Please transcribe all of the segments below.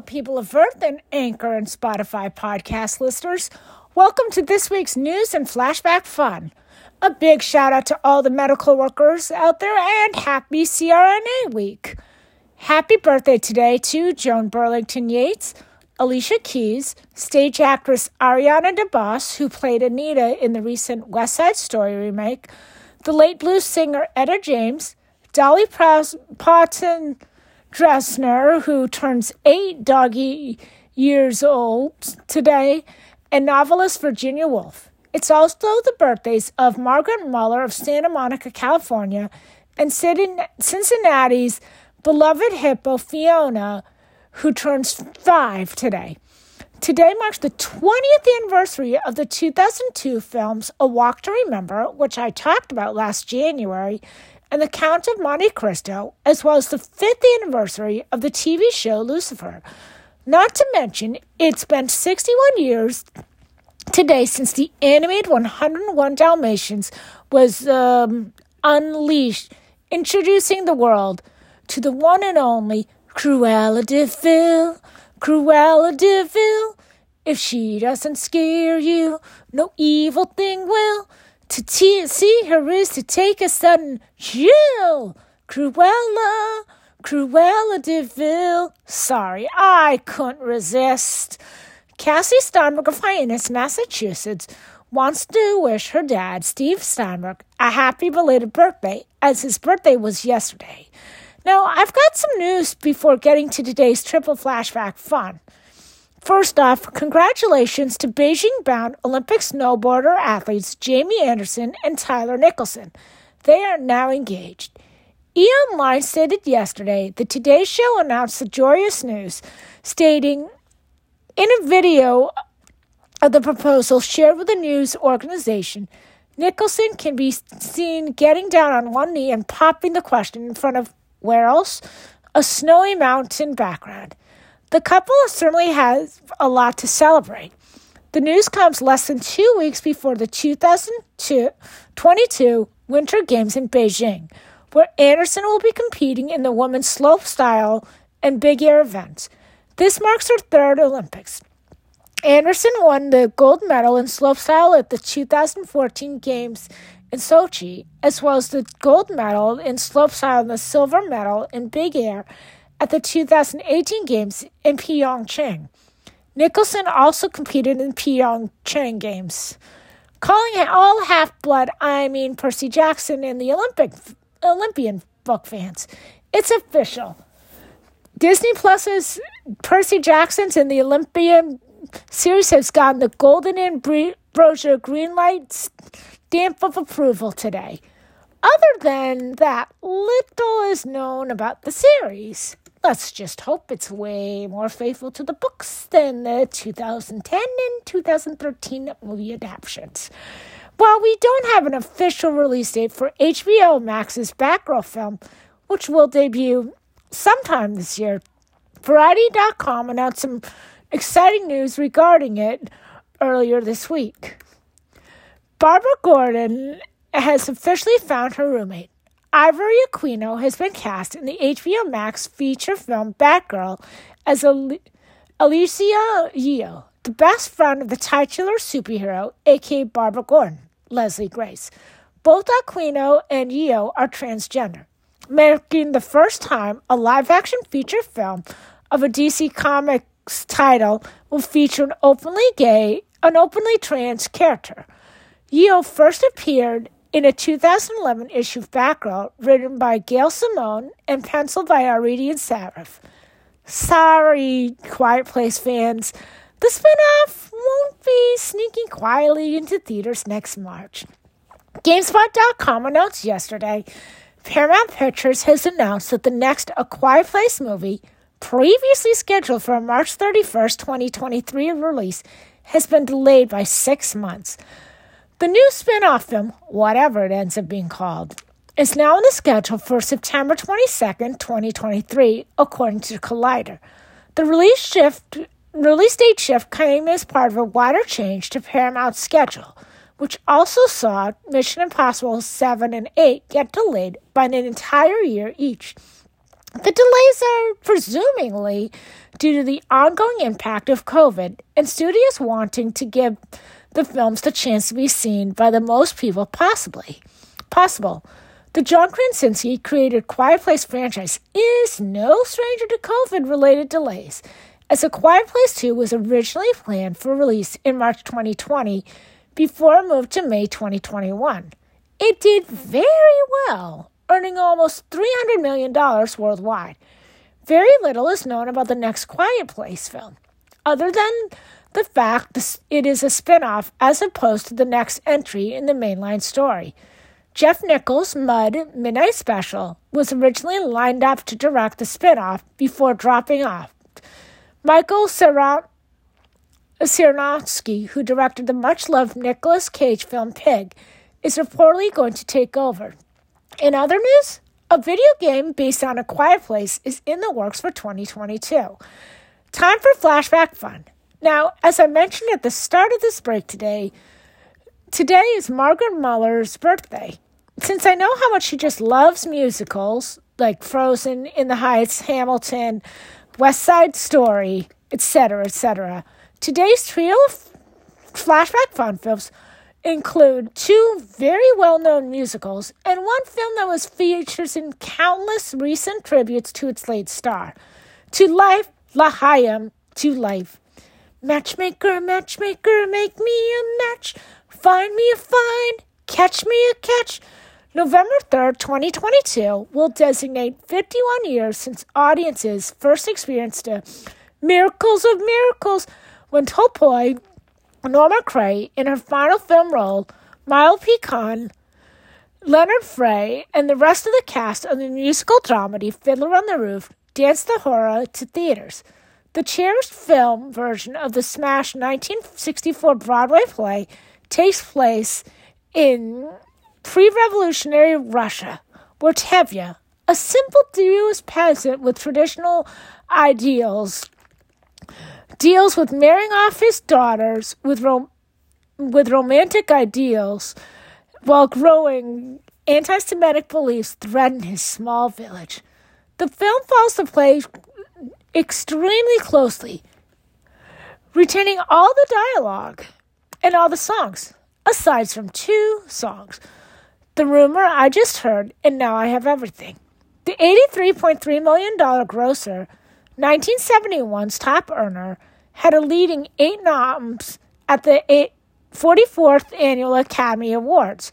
People of Earth and Anchor and Spotify podcast listeners. Welcome to this week's news and flashback fun. A big shout out to all the medical workers out there and happy CRNA week. Happy birthday today to Joan Burlington Yates, Alicia Keys, stage actress Ariana DeBose, who played Anita in the recent West Side Story remake, the late blues singer Etta James, Dolly Parton Dressner, who turns eight doggy years old today, and novelist Virginia Woolf. It's also the birthdays of Margaret Muller of Santa Monica, California, and Cincinnati's beloved hippo Fiona, who turns five today. Today marks the 20th anniversary of the 2002 films A Walk to Remember, which I talked about last January, and The Count of Monte Cristo, as well as the fifth anniversary of the TV show Lucifer. Not to mention, it's been 61 years today since the animated 101 Dalmatians was um, unleashed, introducing the world to the one and only Cruella de Vil. Cruella de Vil. If she doesn't scare you, no evil thing will. To see her is to take a sudden chill. Cruella, Cruella de Vil. Sorry, I couldn't resist. Cassie Steinberg of Hyannis, Massachusetts, wants to wish her dad, Steve Steinberg, a happy belated birthday, as his birthday was yesterday. Now, I've got some news before getting to today's triple flashback fun. First off, congratulations to Beijing bound Olympic snowboarder athletes Jamie Anderson and Tyler Nicholson. They are now engaged. E Online stated yesterday that Today Show announced the joyous news, stating in a video of the proposal shared with the news organization, Nicholson can be seen getting down on one knee and popping the question in front of where else? A snowy mountain background. The couple certainly has a lot to celebrate. The news comes less than two weeks before the 2022 Winter Games in Beijing, where Anderson will be competing in the women's slopestyle and big air events. This marks her third Olympics. Anderson won the gold medal in slopestyle at the 2014 Games in Sochi, as well as the gold medal in slopestyle and the silver medal in big air at the 2018 Games in Pyeongchang. Nicholson also competed in Pyeongchang Games. Calling it all half blood, I mean Percy Jackson and the Olympic Olympian book fans. It's official. Disney Plus's Percy Jackson's and the Olympian series has gotten the Golden Ambrosia green light stamp of approval today. Other than that, little is known about the series. Let's just hope it's way more faithful to the books than the 2010 and 2013 movie adaptations. While we don't have an official release date for HBO Max's Batgirl film, which will debut sometime this year, Variety.com announced some exciting news regarding it earlier this week. Barbara Gordon has officially found her roommate. Ivory Aquino has been cast in the HBO Max feature film Batgirl as Al- Alysia Yeoh, the best friend of the titular superhero, aka Barbara Gordon, Leslie Grace. Both Aquino and Yeoh are transgender, making the first time a live action feature film of a DC Comics title will feature an openly gay, an openly trans character. Yeoh first appeared in a 2011 issue of Batgirl written by Gail Simone and penciled by Aridian Sarif. Sorry, Quiet Place fans, the spinoff won't be sneaking quietly into theaters next March. GameSpot.com announced yesterday Paramount Pictures has announced that the next A Quiet Place movie, previously scheduled for a March 31st, 2023 release, has been delayed by six months. The new spin off film, whatever it ends up being called, is now on the schedule for September 22nd, 2023, according to Collider. The release shift release date shift came as part of a wider change to Paramount's schedule, which also saw Mission Impossible 7 and 8 get delayed by an entire year each. The delays are presumably due to the ongoing impact of COVID and studios wanting to give the films the chance to be seen by the most people possibly possible. The John Krasinski created Quiet Place franchise is no stranger to COVID related delays, as A Quiet Place 2 was originally planned for release in March 2020 before it moved to May 2021. It did very well, earning almost $300 million worldwide. Very little is known about the next Quiet Place film, other than the fact it is a spin off as opposed to the next entry in the mainline story. Jeff Nichols' Mud Midnight Special was originally lined up to direct the spinoff before dropping off. Michael Sarnoski, who directed the much loved Nicolas Cage film Pig, is reportedly going to take over. In other news, a video game based on A Quiet Place is in the works for 2022. Time for flashback fun. Now, as I mentioned at the start of this break today, today is Margaret Muller's birthday since I know how much she just loves musicals, like Frozen, In the Heights, Hamilton, West Side Story, etc., etc., today's trio of flashback fun films include two very well known musicals and one film that was featured in countless recent tributes to its late star. To Life, L'Chaim, To Life. Matchmaker, matchmaker, make me a match. Find me a find, catch me a catch. November 3rd, 2022 will designate 51 years since audiences first experienced the miracles of miracles when Topol, Norma Crane, in her final film role, Molly Picon, Leonard Frey, and the rest of the cast of the musical dramedy Fiddler on the Roof danced the hora to theaters. The cherished film version of the smash 1964 Broadway play takes place in pre revolutionary Russia, where Tevye, a simple Jewish peasant with traditional ideals, deals with marrying off his daughters with, rom- with romantic ideals while growing anti Semitic beliefs threaten his small village. The film follows the play extremely closely, retaining all the dialogue and all the songs, aside from two songs the rumor I just heard, and now I have everything. The $83.3 million grosser, 1971's top earner, had a leading eight noms at the 44th Annual Academy Awards,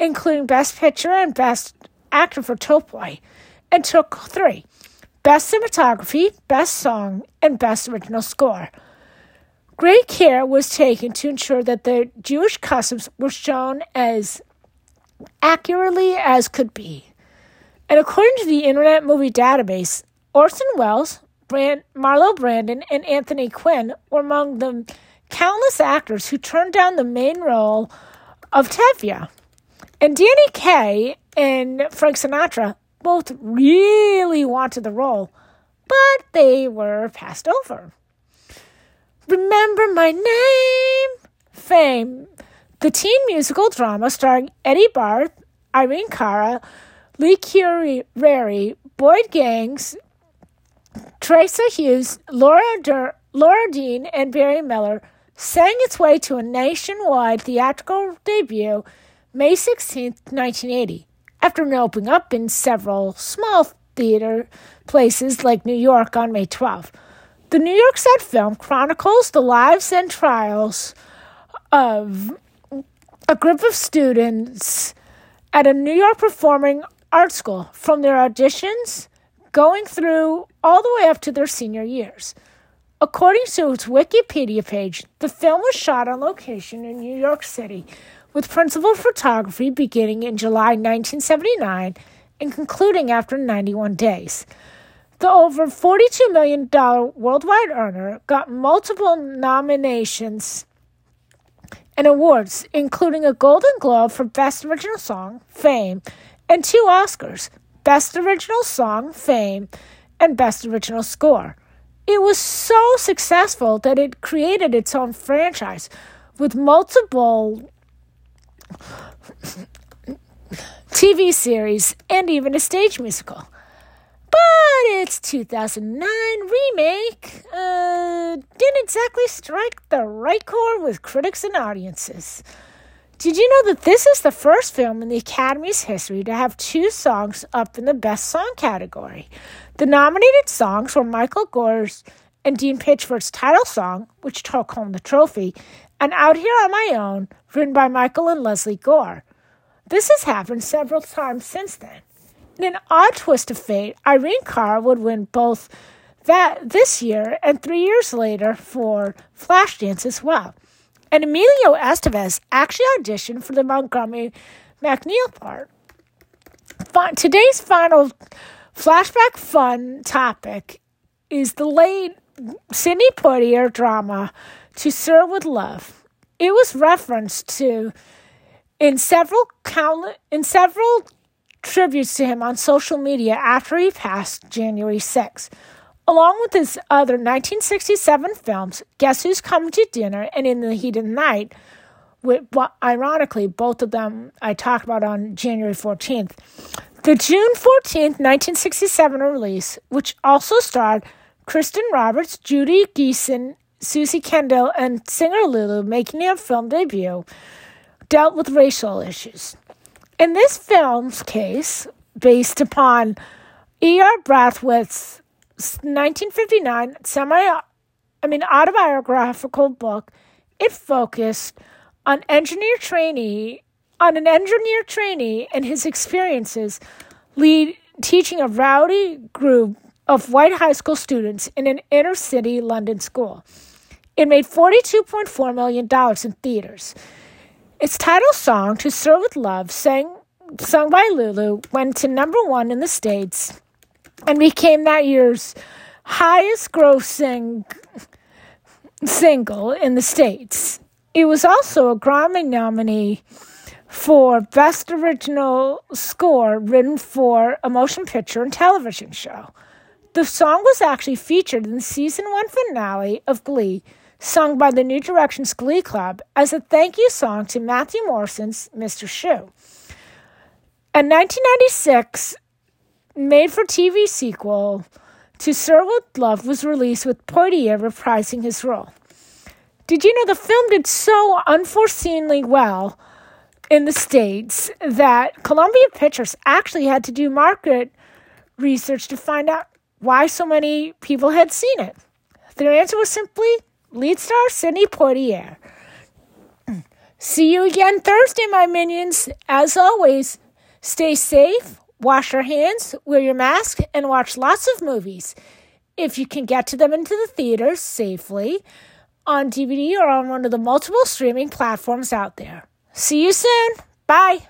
including Best Picture and Best Actor for Topol, and took three Best Cinematography, Best Song, and Best Original Score. Great care was taken to ensure that the Jewish customs were shown as accurately as could be. And according to the Internet Movie Database, Orson Welles, Brand- Marlon Brando, and Anthony Quinn were among the countless actors who turned down the main role of Tevye. And Danny Kaye and Frank Sinatra both really wanted the role, but they were passed over. Remember my name? Fame the teen musical drama starring Eddie Barth, Irene Cara, Lee Curry, Boyd Gaines, Teresa Hughes, Laura, Dur- Laura Dean, and Barry Miller sang its way to a nationwide theatrical debut May 16, 1980, after an opening up in several small theater places like New York on May 12. The New York set film chronicles the lives and trials of a group of students at a New York performing arts school from their auditions going through all the way up to their senior years. According to its Wikipedia page, the film was shot on location in New York City with principal photography beginning in July 1979 and concluding after 91 days. The over $42 million worldwide earner got multiple nominations and awards, including a Golden Globe for Best Original Song, Fame, and two Oscars, Best Original Song, Fame, and Best Original Score. It was so successful that it created its own franchise with multiple TV series and even a stage musical. but its 2009 remake uh, didn't exactly strike the right chord with critics and audiences. Did you know that this is the first film in the Academy's history to have two songs up in the Best Song category? The nominated songs were Michael Gore's and Dean Pitchford's title song, which took home the trophy, and Out Here on My Own, written by Michael and Leslie Gore. This has happened several times since then. In an odd twist of fate, Irene Cara would win both that this year and three years later for Flashdance as well. And Emilio Estevez actually auditioned for the Montgomery MacNeil part. Today's final flashback fun topic is the late Sidney Poitier drama To Sir with Love. It was referenced to in several count, in several tributes to him on social media after he passed January 6. Along with his other 1967 films, Guess Who's Coming to Dinner and In the Heat of the Night, with, ironically, both of them I talked about on January 14th. The June 14th, 1967 release, which also starred Christian Roberts, Judy Geeson, Suzy Kendall, and singer Lulu making their film debut, dealt with racial issues. In this film's case, based upon E.R. Brathwaite's 1959 semi, I mean, autobiographical book, it focused on engineer trainee on an engineer trainee and his experiences lead teaching a rowdy group of white high school students in an inner city London school. It made $42.4 million in theaters. Its title song, To Sir with Love, sang, sung by Lulu, went to number one in the States and became that year's highest grossing single in the States. It was also a Grammy nominee for Best Original Score written for a motion picture and television show. The song was actually featured in the season one finale of Glee, sung by the New Directions Glee Club as a thank you song to Matthew Morrison's Mr. Schue. A 1996 made for TV sequel to Sir with Love was released with Poitier reprising his role. Did you know the film did so unforeseenly well in the States that Columbia Pictures actually had to do market research to find out why so many people had seen it. Their answer was simply lead star Sidney Poitier. See you again Thursday, my minions. As always, stay safe, wash your hands, wear your mask, and watch lots of movies. If you can get to them into the theaters safely, on DVD or on one of the multiple streaming platforms out there. See you soon. Bye.